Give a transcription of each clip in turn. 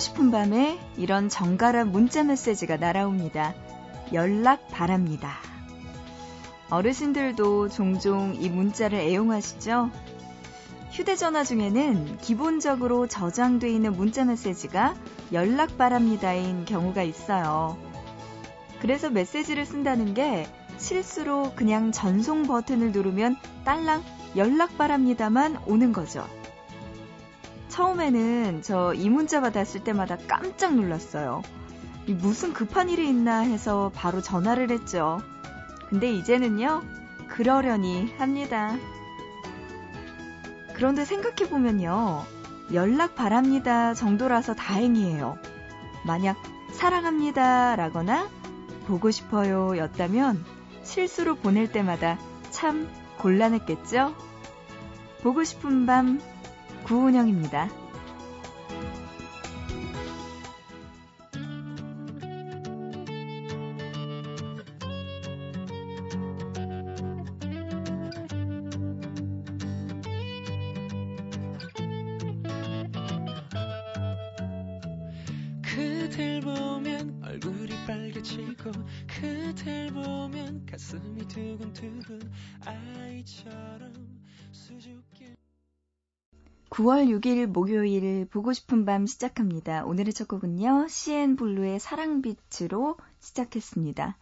싶은 밤에 이런 정갈한 문자 메시지가 날아옵니다. 연락 바랍니다. 어르신들도 종종 이 문자를 애용하시죠? 휴대전화 중에는 기본적으로 저장돼 있는 문자 메시지가 연락 바랍니다인 경우가 있어요. 그래서 메시지를 쓴다는 게 실수로 그냥 전송 버튼을 누르면 딸랑 연락 바랍니다만 오는 거죠. 처음에는 저 이 문자 받았을 때마다 깜짝 놀랐어요. 무슨 급한 일이 있나 해서 바로 전화를 했죠. 근데 이제는요, 그러려니 합니다. 그런데 생각해보면요, 연락 바랍니다 정도라서 다행이에요. 만약 사랑합니다 라거나 보고 싶어요 였다면 실수로 보낼 때마다 참 곤란했겠죠? 보고 싶은 밤 구은영입니다. ' 9월 6일 목요일 보고 싶은 밤 시작합니다. 오늘의 첫 곡은요. CN 블루의 사랑빛으로 시작했습니다.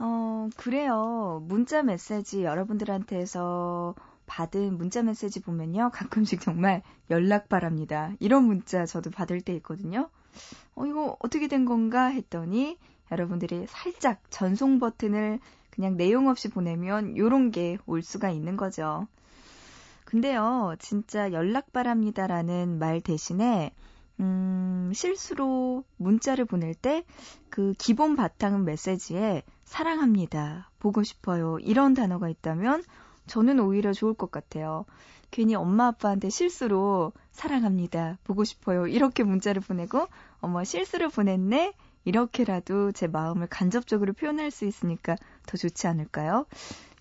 어, 그래요. 문자 메시지 여러분들한테서 받은 문자 메시지 보면요. 가끔씩 정말 연락 바랍니다. 이런 문자 저도 받을 때 있거든요. 어, 이거 어떻게 된 건가 했더니 여러분들이 살짝 전송 버튼을 그냥 내용 없이 보내면 요런 게 올 수가 있는 거죠. 근데요, 진짜 연락 바랍니다라는 말 대신에 음, 실수로 문자를 보낼 때 그 기본 바탕은 메시지에 사랑합니다, 보고 싶어요 이런 단어가 있다면 저는 오히려 좋을 것 같아요. 괜히 엄마 아빠한테 실수로 사랑합니다. 보고 싶어요. 이렇게 문자를 보내고 어머 실수를 보냈네. 이렇게라도 제 마음을 간접적으로 표현할 수 있으니까 더 좋지 않을까요?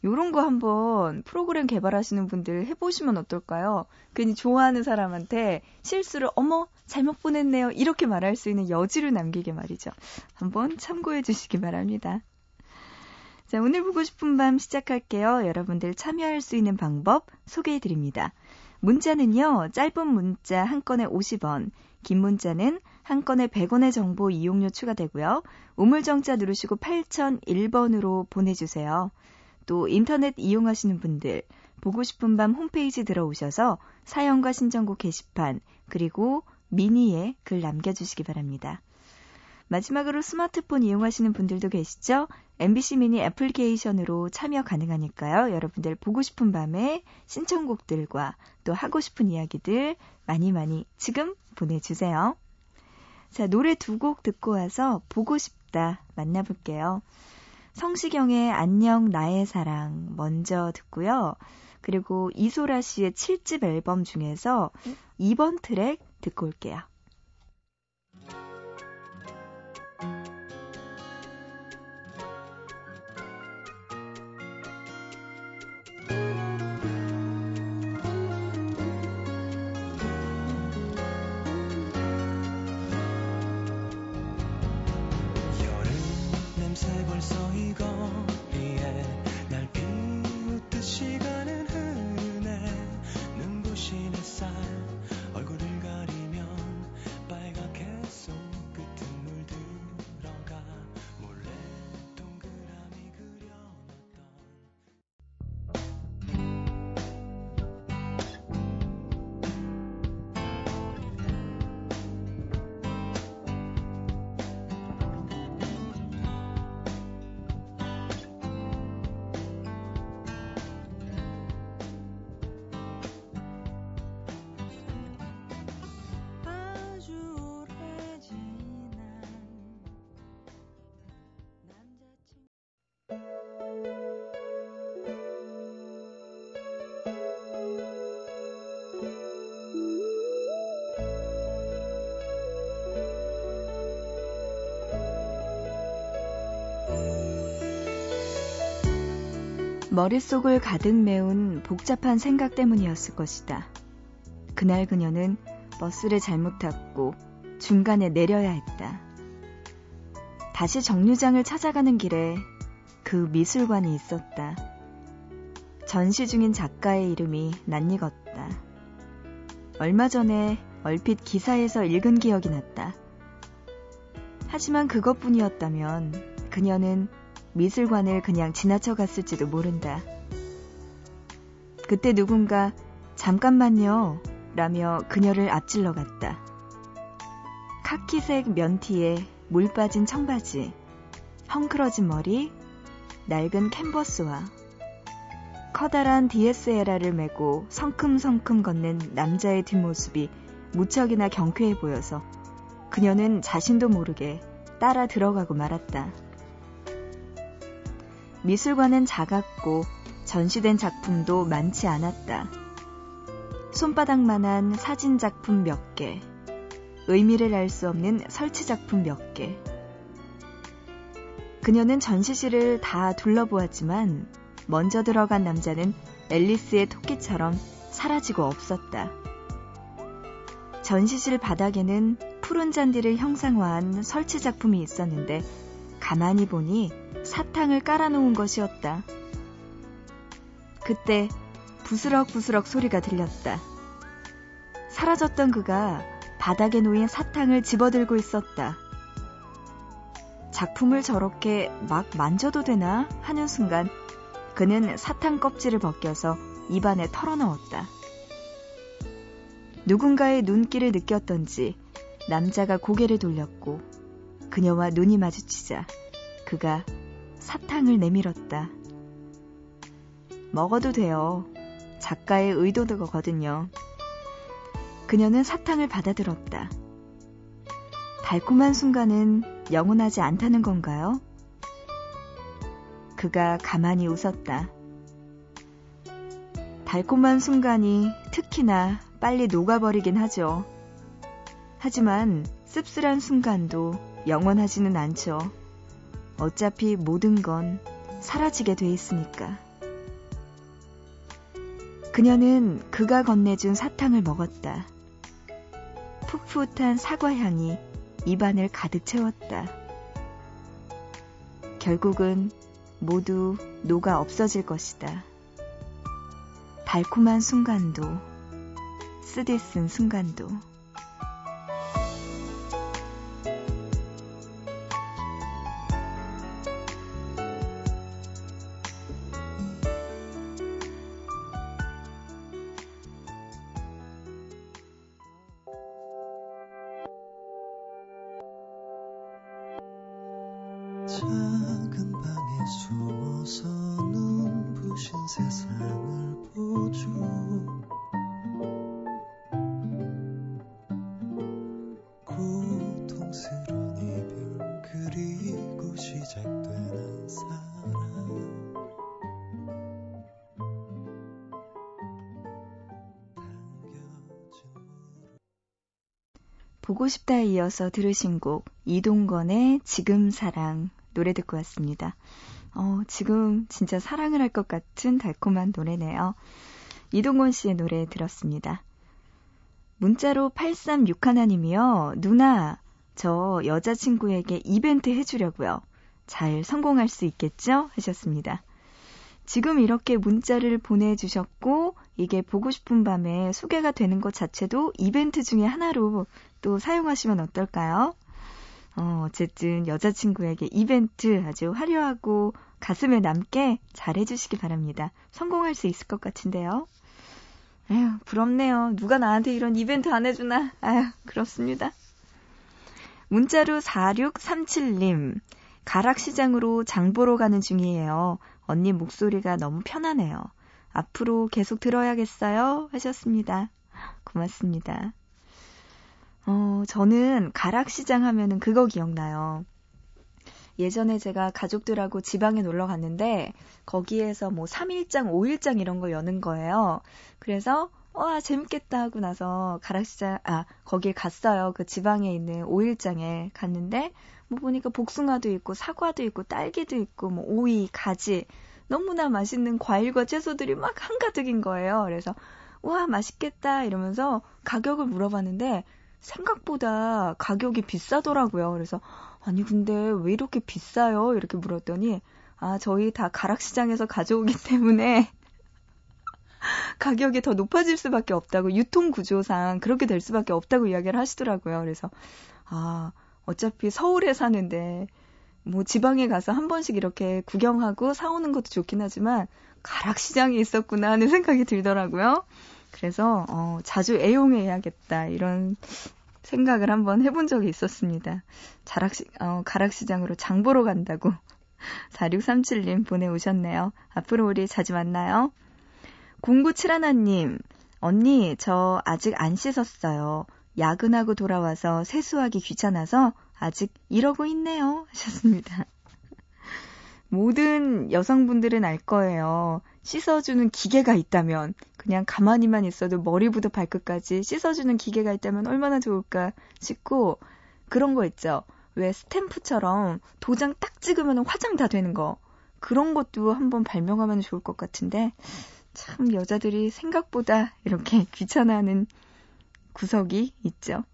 요런 거 한번 프로그램 개발하시는 분들 해보시면 어떨까요? 괜히 좋아하는 사람한테 실수를 어머 잘못 보냈네요 이렇게 말할 수 있는 여지를 남기게 말이죠. 한번 참고해 주시기 바랍니다. 자, 오늘 보고 싶은 밤 시작할게요. 여러분들 참여할 수 있는 방법 소개해 드립니다. 문자는요, 짧은 문자 한 건에 50원, 긴 문자는 한 건에 100원의 정보 이용료 추가되고요. 우물정자 누르시고 8001번으로 보내주세요. 또 인터넷 이용하시는 분들, 보고 싶은 밤 홈페이지 들어오셔서 사연과 신청곡 게시판, 그리고 미니에 글 남겨주시기 바랍니다. 마지막으로 스마트폰 이용하시는 분들도 계시죠? MBC 미니 애플리케이션으로 참여 가능하니까요. 여러분들 보고 싶은 밤에 신청곡들과 또 하고 싶은 이야기들 많이 많이 지금 보내주세요. 자, 노래 두 곡 듣고 와서 보고 싶다 만나볼게요. 성시경의 안녕 나의 사랑 먼저 듣고요. 그리고 이소라 씨의 7집 앨범 중에서 2번 트랙 듣고 올게요. 머릿속을 가득 메운 복잡한 생각 때문이었을 것이다. 그날 그녀는 버스를 잘못 탔고 중간에 내려야 했다. 다시 정류장을 찾아가는 길에 그 미술관이 있었다. 전시 중인 작가의 이름이 낯익었다. 얼마 전에 얼핏 기사에서 읽은 기억이 났다. 하지만 그것뿐이었다면 그녀는 미술관을 그냥 지나쳐 갔을지도 모른다. 그때 누군가 잠깐만요 라며 그녀를 앞질러 갔다. 카키색 면티에 물 빠진 청바지, 헝클어진 머리, 낡은 캔버스와 커다란 DSLR을 메고 성큼성큼 걷는 남자의 뒷모습이 무척이나 경쾌해 보여서 그녀는 자신도 모르게 따라 들어가고 말았다. 미술관은 작았고 전시된 작품도 많지 않았다. 손바닥만한 사진 작품 몇 개, 의미를 알 수 없는 설치 작품 몇 개. 그녀는 전시실을 다 둘러보았지만 먼저 들어간 남자는 앨리스의 토끼처럼 사라지고 없었다. 전시실 바닥에는 푸른 잔디를 형상화한 설치 작품이 있었는데 가만히 보니 사탕을 깔아놓은 것이었다. 그때 부스럭부스럭 소리가 들렸다. 사라졌던 그가 바닥에 놓인 사탕을 집어들고 있었다. 작품을 저렇게 막 만져도 되나 하는 순간 그는 사탕 껍질을 벗겨서 입안에 털어넣었다. 누군가의 눈길을 느꼈던지 남자가 고개를 돌렸고 그녀와 눈이 마주치자 그가 사탕을 내밀었다. 먹어도 돼요. 작가의 의도거든요. 그녀는 사탕을 받아들었다. 달콤한 순간은 영원하지 않다는 건가요? 그가 가만히 웃었다. 달콤한 순간이 특히나 빨리 녹아버리긴 하죠. 하지만 씁쓸한 순간도 영원하지는 않죠. 어차피 모든 건 사라지게 돼 있으니까. 그녀는 그가 건네준 사탕을 먹었다. 풋풋한 사과 향이 입안을 가득 채웠다. 결국은 모두 녹아 없어질 것이다. 달콤한 순간도, 쓰디쓴 순간도. 보고 싶다에 이어서 들으신 곡 이동건의 지금 사랑 노래 듣고 왔습니다. 어, 지금 진짜 사랑을 할 것 같은 달콤한 노래네요. 이동건 씨의 노래 들었습니다. 문자로 8361님이요. 누나, 저 여자친구에게 이벤트 해주려고요. 잘 성공할 수 있겠죠? 하셨습니다. 지금 이렇게 문자를 보내주셨고, 이게 보고 싶은 밤에 소개가 되는 것 자체도 이벤트 중에 하나로 또 사용하시면 어떨까요? 어, 어쨌든 여자친구에게 이벤트 아주 화려하고 가슴에 남게 잘 해주시기 바랍니다. 성공할 수 있을 것 같은데요. 아휴, 부럽네요. 누가 나한테 이런 이벤트 안 해주나. 아휴, 그렇습니다. 문자로 4637님, 가락시장으로 장 보러 가는 중이에요. 언니 목소리가 너무 편하네요. 앞으로 계속 들어야겠어요? 하셨습니다. 고맙습니다. 어, 저는 가락시장 하면은 그거 기억나요. 예전에 제가 가족들하고 지방에 놀러 갔는데 거기에서 뭐 3일장, 5일장 이런 거 여는 거예요. 그래서 와 재밌겠다 하고 나서 가락시장 아 거길 갔어요. 그 지방에 있는 5일장에 갔는데 뭐 보니까 복숭아도 있고 사과도 있고 딸기도 있고 뭐 오이, 가지 너무나 맛있는 과일과 채소들이 막 한가득인 거예요. 그래서 와, 맛있겠다 이러면서 가격을 물어봤는데 생각보다 가격이 비싸더라고요. 그래서 아니 근데 왜 이렇게 비싸요? 이렇게 물었더니 아, 저희 다 가락시장에서 가져오기 때문에 가격이 더 높아질 수밖에 없다고 유통 구조상 그렇게 될 수밖에 없다고 이야기를 하시더라고요. 그래서 아, 어차피 서울에 사는데 뭐 지방에 가서 한 번씩 이렇게 구경하고 사오는 것도 좋긴 하지만 가락시장이 있었구나 하는 생각이 들더라고요. 그래서 어, 자주 애용해야겠다 이런 생각을 한번 해본 적이 있었습니다. 자락시, 어, 가락시장으로 장 보러 간다고 4637님 보내오셨네요. 앞으로 우리 자주 만나요. 0971님, 언니, 저 아직 안 씻었어요. 야근하고 돌아와서 세수하기 귀찮아서 아직 이러고 있네요. 하셨습니다. 모든 여성분들은 알 거예요. 씻어주는 기계가 있다면, 그냥 가만히만 있어도 머리부터 발끝까지 씻어주는 기계가 있다면 얼마나 좋을까 싶고, 그런 거 있죠. 왜 스탬프처럼 도장 딱 찍으면 화장 다 되는 거. 그런 것도 한번 발명하면 좋을 것 같은데, 참 여자들이 생각보다 이렇게 귀찮아하는 구석이 있죠.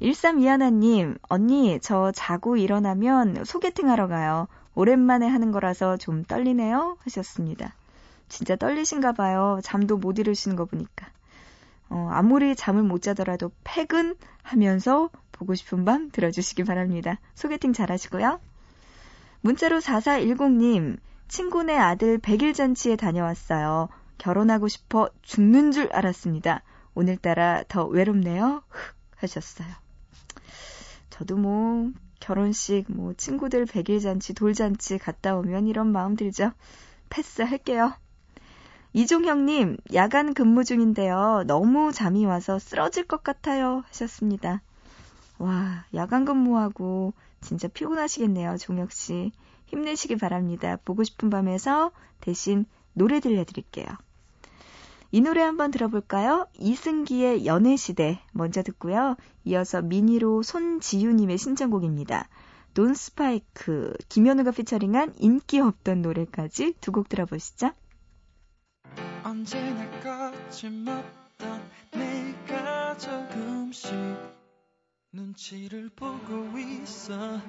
1321님, 언니, 저 자고 일어나면 소개팅 하러 가요. 오랜만에 하는 거라서 좀 떨리네요. 하셨습니다. 진짜 떨리신가 봐요. 잠도 못 이루시는 거 보니까. 어, 아무리 잠을 못 자더라도 팩은 하면서 보고 싶은 밤 들어주시기 바랍니다. 소개팅 잘 하시고요. 문자로 4410님, 친구네 아들 100일 잔치에 다녀왔어요. 결혼하고 싶어 죽는 줄 알았습니다. 오늘따라 더 외롭네요. 흑 하셨어요. 저도 뭐 결혼식, 뭐 친구들 백일 잔치, 돌잔치 갔다 오면 이런 마음 들죠. 패스할게요. 이종형님, 야간 근무 중인데요. 너무 잠이 와서 쓰러질 것 같아요. 하셨습니다. 와, 야간 근무하고 진짜 피곤하시겠네요, 종혁 씨. 힘내시기 바랍니다. 보고 싶은 밤에서 대신 노래 들려드릴게요. 이 노래 한번 들어볼까요? 이승기의 연애시대 먼저 듣고요. 이어서 미니로 손지유님의 신청곡입니다. 돈 스파이크, 김현우가 피처링한 인기 없던 노래까지 두 곡 들어보시죠. 언제나 거침없던 내가 조금씩 눈치를 보고 있어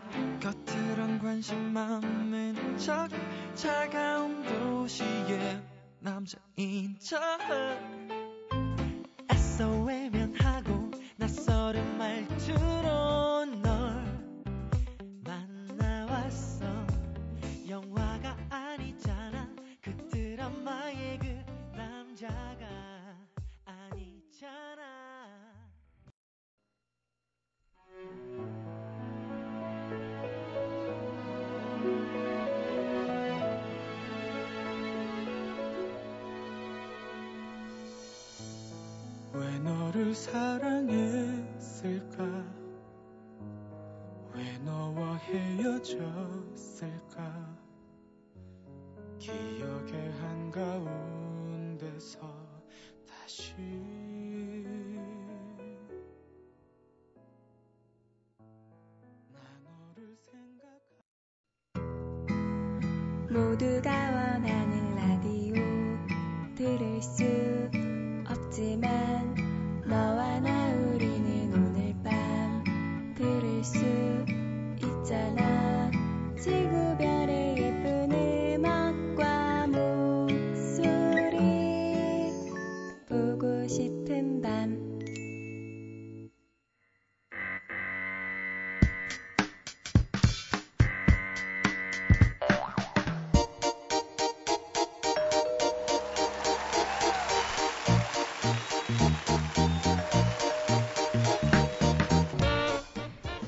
겉으론 관심 많은 척 차가운 도시에 남자인 척. 애써 외면하고 낯설은 말투 너를 사랑했을까? 왜 너와 헤어졌을까? 기억의 한가운데서 다시 모두가 원하는 라디오 들을 수 없지만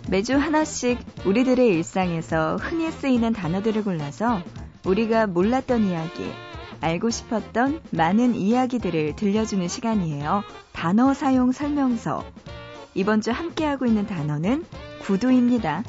매주 하나씩 우리들의 일상에서 흔히 쓰이는 단어들을 골라서 우리가 몰랐던 이야기, 알고 싶었던 많은 이야기들을 들려주는 시간이에요. 단어 사용 설명서. 이번 주 함께하고 있는 단어는 구두입니다.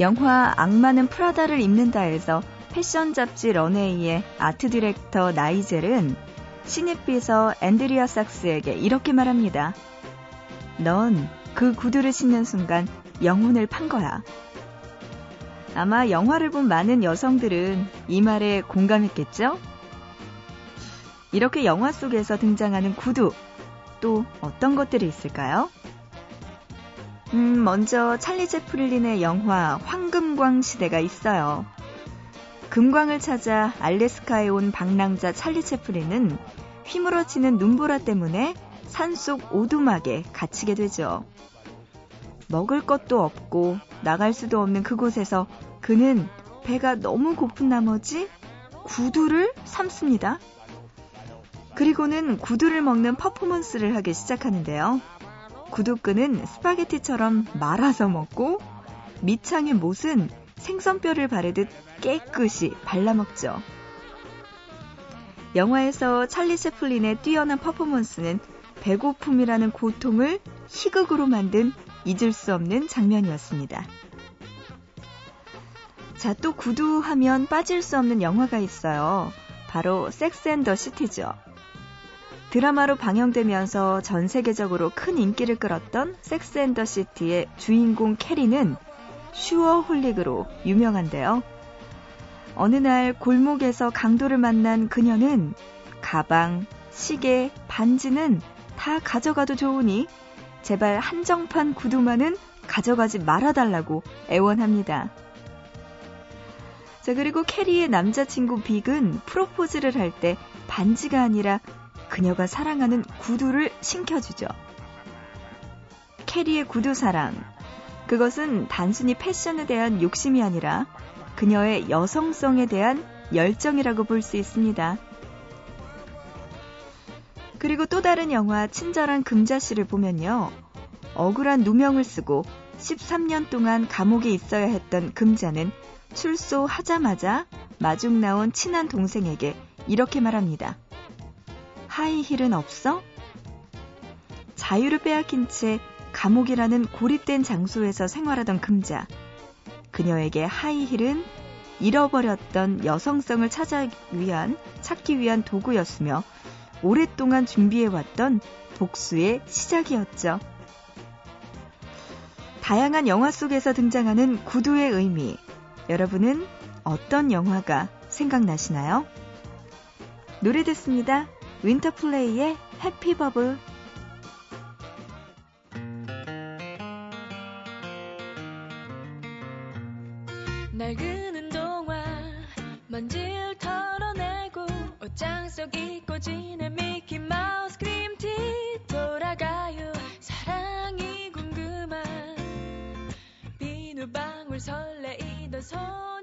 영화 악마는 프라다를 입는다에서 패션 잡지 런웨이의 아트 디렉터 나이젤은 신입비서 앤드리아 삭스에게 이렇게 말합니다. 넌 그 구두를 신는 순간 영혼을 판 거야. 아마 영화를 본 많은 여성들은 이 말에 공감했겠죠? 이렇게 영화 속에서 등장하는 구두, 또 어떤 것들이 있을까요? 음, 먼저 찰리 채플린의 영화 황금광 시대가 있어요. 금광을 찾아 알래스카에 온 방랑자 찰리 채플린은 휘몰아치는 눈보라 때문에 산속 오두막에 갇히게 되죠. 먹을 것도 없고 나갈 수도 없는 그곳에서 그는 배가 너무 고픈 나머지 구두를 삶습니다. 그리고는 구두를 먹는 퍼포먼스를 하기 시작하는데요. 구두끈은 스파게티처럼 말아서 먹고 밑창의 못은 생선뼈를 바르듯 깨끗이 발라먹죠. 영화에서 찰리 채플린의 뛰어난 퍼포먼스는 배고픔이라는 고통을 희극으로 만든 잊을 수 없는 장면이었습니다. 자, 또 구두하면 빠질 수 없는 영화가 있어요. 바로 섹스 앤 더 시티죠. 드라마로 방영되면서 전 세계적으로 큰 인기를 끌었던 섹스 앤 더 시티의 주인공 캐리는 슈어홀릭으로 유명한데요. 어느 날 골목에서 강도를 만난 그녀는 가방, 시계, 반지는 다 가져가도 좋으니 제발 한정판 구두만은 가져가지 말아달라고 애원합니다. 자, 그리고 캐리의 남자친구 빅은 프로포즈를 할 때 반지가 아니라 그녀가 사랑하는 구두를 신켜주죠. 캐리의 구두 사랑. 그것은 단순히 패션에 대한 욕심이 아니라 그녀의 여성성에 대한 열정이라고 볼 수 있습니다. 그리고 또 다른 영화 친절한 금자씨를 보면요. 억울한 누명을 쓰고 13년 동안 감옥에 있어야 했던 금자는 출소하자마자 마중 나온 친한 동생에게 이렇게 말합니다. 하이힐은 없어? 자유를 빼앗긴 채 감옥이라는 고립된 장소에서 생활하던 금자. 그녀에게 하이힐은 잃어버렸던 여성성을 찾아 위한 찾기 위한 도구였으며 오랫동안 준비해왔던 복수의 시작이었죠. 다양한 영화 속에서 등장하는 구두의 의미. 여러분은 어떤 영화가 생각나시나요? 노래 듣습니다. 윈터플레이의 해피버블 비누방울 설레이던 손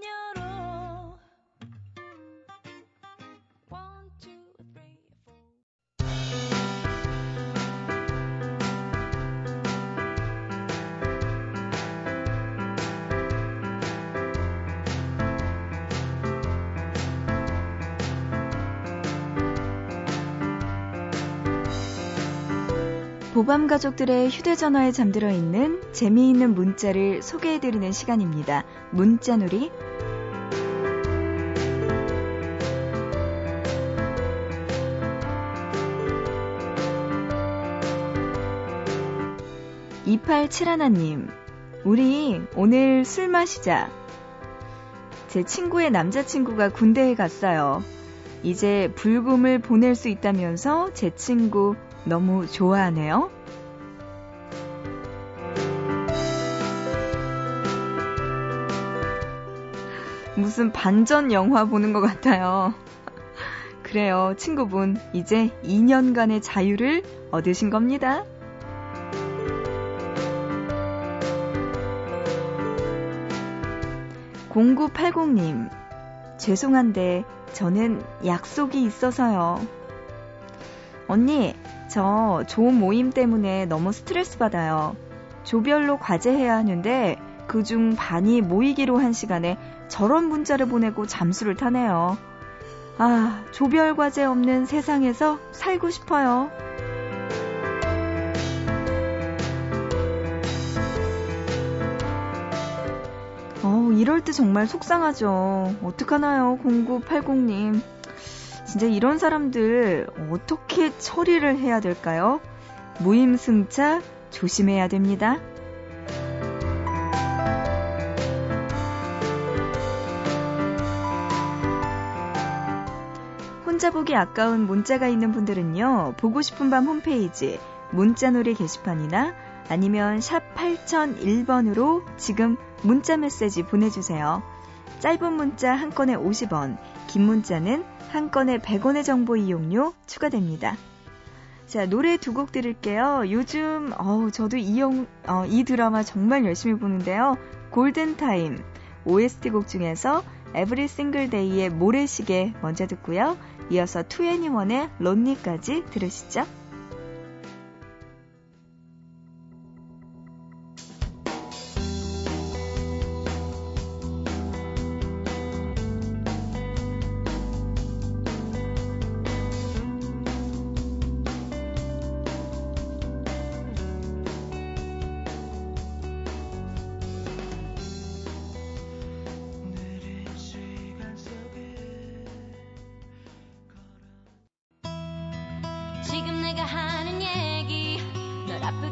보밤 가족들의 휴대전화에 잠들어 있는 재미있는 문자를 소개해드리는 시간입니다. 문자놀이. (2871님) 우리 오늘 술 마시자. 제 친구의 남자친구가 군대에 갔어요. 이제 불금을 보낼 수 있다면서 제 친구 너무 좋아하네요. 무슨 반전 영화 보는 것 같아요. 그래요, 친구분. 이제 2년간의 자유를 얻으신 겁니다. 0980님, 죄송한데 저는 약속이 있어서요. 언니, 저 좋은 모임 때문에 너무 스트레스 받아요. 조별로 과제해야 하는데 그 중 반이 모이기로 한 시간에 저런 문자를 보내고 잠수를 타네요. 아, 조별 과제 없는 세상에서 살고 싶어요. 어, 이럴 때 정말 속상하죠. 어떡하나요, 0980님. 진짜 이런 사람들 어떻게 처리를 해야 될까요? 무임승차 조심해야 됩니다. 혼자 보기 아까운 문자가 있는 분들은요, 보고 싶은 밤 홈페이지, 문자놀이 게시판이나 아니면 샵 8001번으로 지금 문자 메시지 보내주세요. 짧은 문자 한 건에 50원, 긴 문자는 한 건에 100원의 정보 이용료 추가됩니다. 자, 노래 두 곡 들을게요. 요즘, 어우, 저도 이, 영, 어, 이 드라마 정말 열심히 보는데요. 골든타임. OST 곡 중에서 Every Single Day의 모래시계 먼저 듣고요. 이어서 2NE1의 론니까지 들으시죠.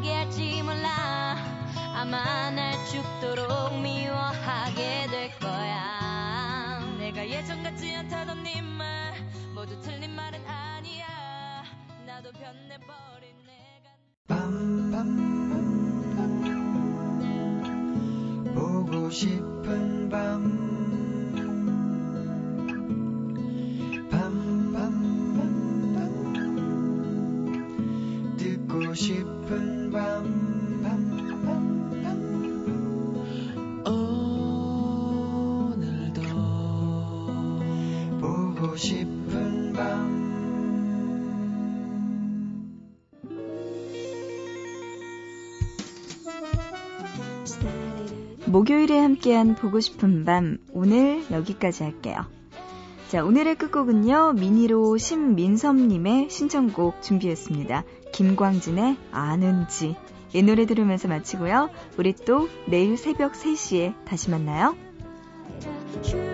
널 아프게 할지 몰라. 아마 날 죽도록 미워하게 될 거야. 내가 예전 같지 않다던 네 말 모두 틀린 말은 아니야. 나도 변해버린 내가. 밤밤밤밤 보고 싶은 밤 목요일에 함께한 보고 싶은 밤, 오늘 여기까지 할게요. 자, 오늘의 끝곡은요, 미니로 신민섭님의 신청곡 준비했습니다. 김광진의 아는지. 이 노래 들으면서 마치고요. 우리 또 내일 새벽 3시에 다시 만나요. 주